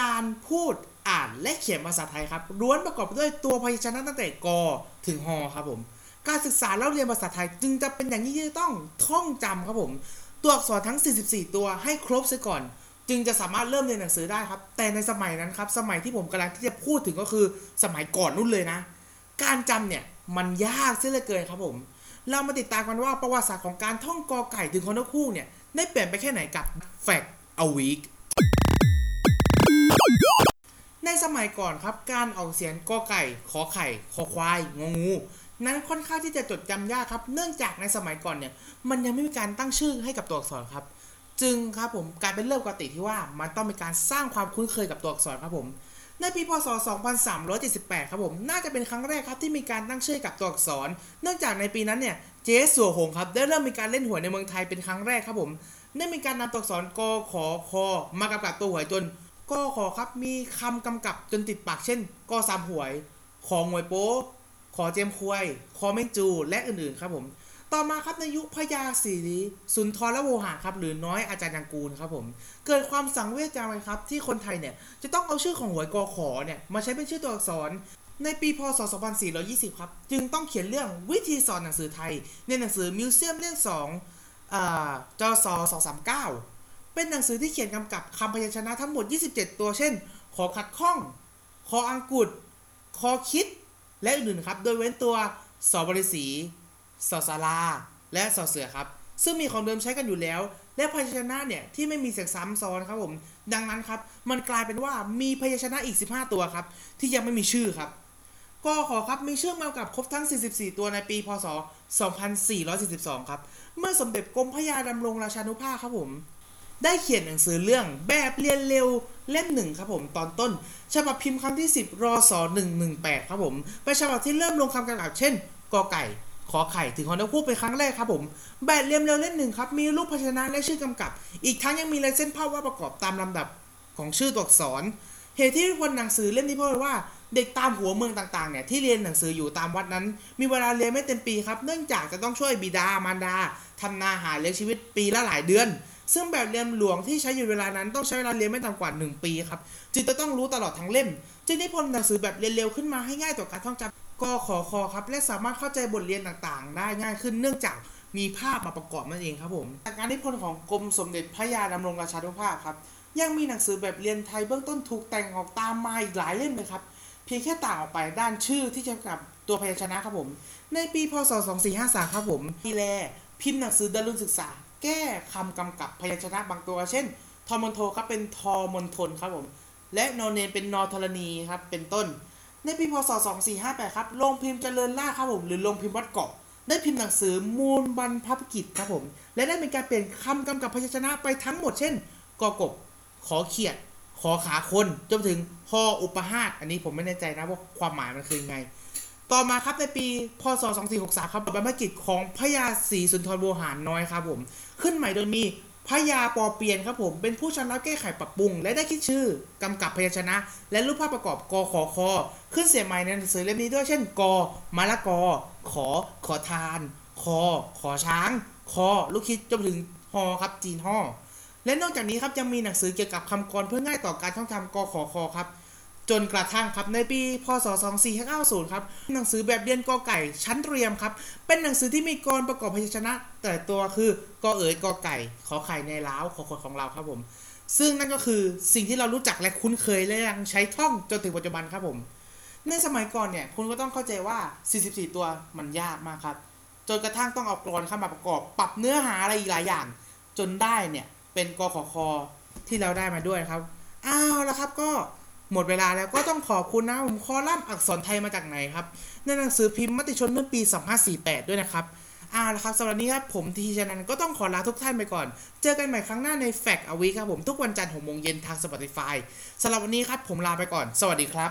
การพูดอ่านและเขียนภาษาไทยครับล้วนประกอบด้วยตัวพยัญชนะตั้งแต่กอถึงฮครับผมการศึกษาแล้วเรียนภาษาไทยจึงจะเป็นอย่างนี้ที่ต้องท่องจำครับผม ตัวอักษรทั้ง 44 ตัวให้ครบซะก่อน จึงจะสามารถเริ่มเรียนหนังสือได้ครับ แต่ในสมัยนั้นครับ สมัยที่ผมกำลังที่จะพูดถึงก็คือสมัยก่อนนู่นเลยนะ การจำเนี่ยมันยากเสียเหลือเกินครับผม เรามาติดตามกันว่าประวัติศาสตร์ของการท่องกอไก่ถึงคอนกคู่เนี่ยได้เปลี่ยนไปแค่ไหนกับ Fact a Week ในสมัยก่อนครับการออกเสียงกอไก่ ขอไข่คอควายงองู นั้นค่อนข้างที่จะจดจำยากครับ เนื่องจากในสมัยก่อนเนี่ย มันยังไม่มีการตั้งชื่อให้กับตัวอักษรครับ จึงครับผมกลายเป็นเรื่องปกติที่ว่ามันต้องมีการสร้างความคุ้นเคยกับตัวอักษรครับผมในปีพศ 2378 ครับผม น่าจะเป็นครั้งแรกครับที่มีการตั้งชื่อกับตัวอักษร เนื่องจากในปีนั้นเนี่ย เจสัวหงครับ ได้เริ่มมีการเล่นหวยในเมืองไทยเป็นครั้งแรกครับผม ได้มีการนำตัวอักษรกขอคอมากำกับตัวหวยจน กขอครับมีคำกำกับจนติดปากเช่นกสามหวย ของหวยโป๊ขอเจมควยคอเมนจู และอื่นๆครับผม ต่อมาครับในยุคพญาศรีสุนทรและโวหารครับ หรือน้อยอาจารย์ยังกูลครับผม เกิดความสังเวชใจครับ ที่คนไทยเนี่ย จะต้องเอาชื่อของหวยกอขอเนี่ยมาใช้เป็นชื่อตัวอักษรในปีพศ 2420 ครับ จึงต้องเขียนเรื่องวิธีสอนหนังสือไทย ในหนังสือมิวเซียมเล่ม2อ่าจศ239 เป็นหนังสือที่เขียนกำกับคำพยัญชนะทั้งหมด 27 ตัว เช่น ขอขัดข้องคออังกุดคอคิด และอื่นๆครับ โดยเว้นตัวสอบริสีสอสาราและสอเสือครับ ซึ่งมีของเดิมใช้กันอยู่แล้ว และพยัญชนะเนี่ยที่ไม่มีเสียงซ้ำซ้อนครับผม ดังนั้นครับ มันกลายเป็นว่ามีพยัญชนะอีก 15 ตัวครับ ที่ยังไม่มีชื่อครับก็ขอครับมีชื่อมากับครบทั้ง 44 ตัวในปี พศ 2442 ครับ เมื่อสมเด็จกรมพระยาดำรงราชานุภาพครับผม ได้เขียนหนังสือเรื่องแบบเรียนเร็วเล่มหนึ่งครับผมตอนต้น ฉบับพิมพ์ครั้งที่ 10รศ118 ครับผมเป็นฉบับที่เริ่มลงคำกำกับเช่นกอไก่ขอไข่ถึงฮอนอคู่เป็นครั้งแรกครับผมแบบเรียมเร็วเล่มหนึ่งครับมีรูปพยัญชนะและชื่อกำกับ อีกทั้งยังมีลายเส้นภาพวาดประกอบตามลำดับของชื่อตัวอักษร เหตุที่คนหนังสือเล่มนี้เพราะว่าเด็กตามหัวเมืองต่างๆเนี่ยที่เรียนหนังสืออยู่ตามวัดนั้น มีเวลาเรียนไม่เต็มปีครับ เนื่องจากจะต้องช่วยบิดามารดาทำนาหาเลี้ยงชีวิตปีละหลายเดือน ซึ่งแบบเรียนหลวงที่ใช้อยู่เวลานั้นต้องใช้เวลาเรียนไม่ต่ำกว่า 1 ปีครับ จึงจะต้องรู้ตลอดทั้งเล่ม จึงได้พลหนังสือแบบเรียนเร็วขึ้นมาให้ง่ายต่อการท่องจำกขอคอครับ และสามารถเข้าใจบทเรียนต่างๆ ได้ง่ายขึ้นเนื่องจากมีภาพมาประกอบนั่นเองครับผมจากการที่พลของกรมสมเด็จพระยาดำรงราชานุภาพครับ ยังมีหนังสือแบบเรียนไทยเบื้องต้นถูกแต่งออกตามมาอีกหลายเล่มเลยครับ เพียงแค่ต่างออกไปด้านชื่อที่จะกับตัวพยัญชนะครับผม ในปีพศ 2453 ครับผมพีแลพิมพ์หนังสือดารุณศึกษา แก้คำกำกับพยัญชนะบางตัว เช่นทอมอนโทครับเป็นทอมอนทนครับผม และนอนเนนเป็นนอธรณีครับเป็นต้น ในปีพศ 2458 ครับโรงพิมพ์เจริญล่าครับผมหรือโรงพิมพ์วัดเกาะได้พิมพ์หนังสือมูลบรรพกิจครับผม และได้มีการเปลี่ยนคำกำกับพยัญชนะไปทั้งหมดเช่นกอกบขอเขียด ขอขาคนจนถึงพออุปหาตอันนี้ผมไม่แน่ใจนะว่าความหมายมันคือไง ต่อมาครับในปีพศ 2463 ครับบรรพกิจของพญาศรีสุนทรโวหารน้อยครับผม ขึ้นใหม่โดยมีพญาปอเปียนครับผม เป็นผู้ชำระแก้ไขปรับปรุง และได้คิดชื่อกำกับพยัญชนะ และรูปภาพประกอบกขอคอขึ้นเสียใหม่ในหนังสือเล่มนี้ด้วยเช่นกมะละกอ ขอ ขอทาน คอ ขอช้าง คอ ลูกคิดจนถึงฮอครับจีนฮอและนอกจากนี้ครับยังมีหนังสือเกี่ยวกับคำกรเพื่อง่ายต่อการท่องจำกขอคอครับ จนกระทั่งครับในปีพศ 2490 ครับหนังสือแบบเรียนกอไก่ชั้นเรียมครับ เป็นหนังสือที่มีกรประกอบพยัญชนะ แต่ตัวคือกอเอ๋ยกอไก่ ขอไข่ในล้าวขอขดของเราครับผม ซึ่งนั่นก็คือสิ่งที่เรารู้จักและคุ้นเคยและยังใช้ท่องจนถึงปัจจุบันครับผม ในสมัยก่อนเนี่ยคุณก็ต้องเข้าใจว่า 44 ตัวมันยากมากครับ จนกระทั่งต้องเอากรเข้ามาประกอบ ปรับเนื้อหาอะไรอีกหลายอย่าง จนได้เนี่ยเป็นกอขอคอที่เราได้มาด้วยครับ อ้าวแล้วครับก็ หมดเวลาแล้วก็ต้องขอบคุณนะผมคอลัมน์อักษรไทยมาจากไหนครับ ในหนังสือพิมพ์มติชนเมื่อปี 2548 ด้วยนะครับอ่าล้ครับสำหรับนี้ครับ ผมทีชนันก็ต้องขอลาทุกท่านไปก่อน เจอกันใหม่ครั้งหน้าในแฟกอวีครับผมทุกวันจันทร์หกโมงเย็นทาง Spotify สำหรับวันนี้ครับผมลาไปก่อน สวัสดีครับ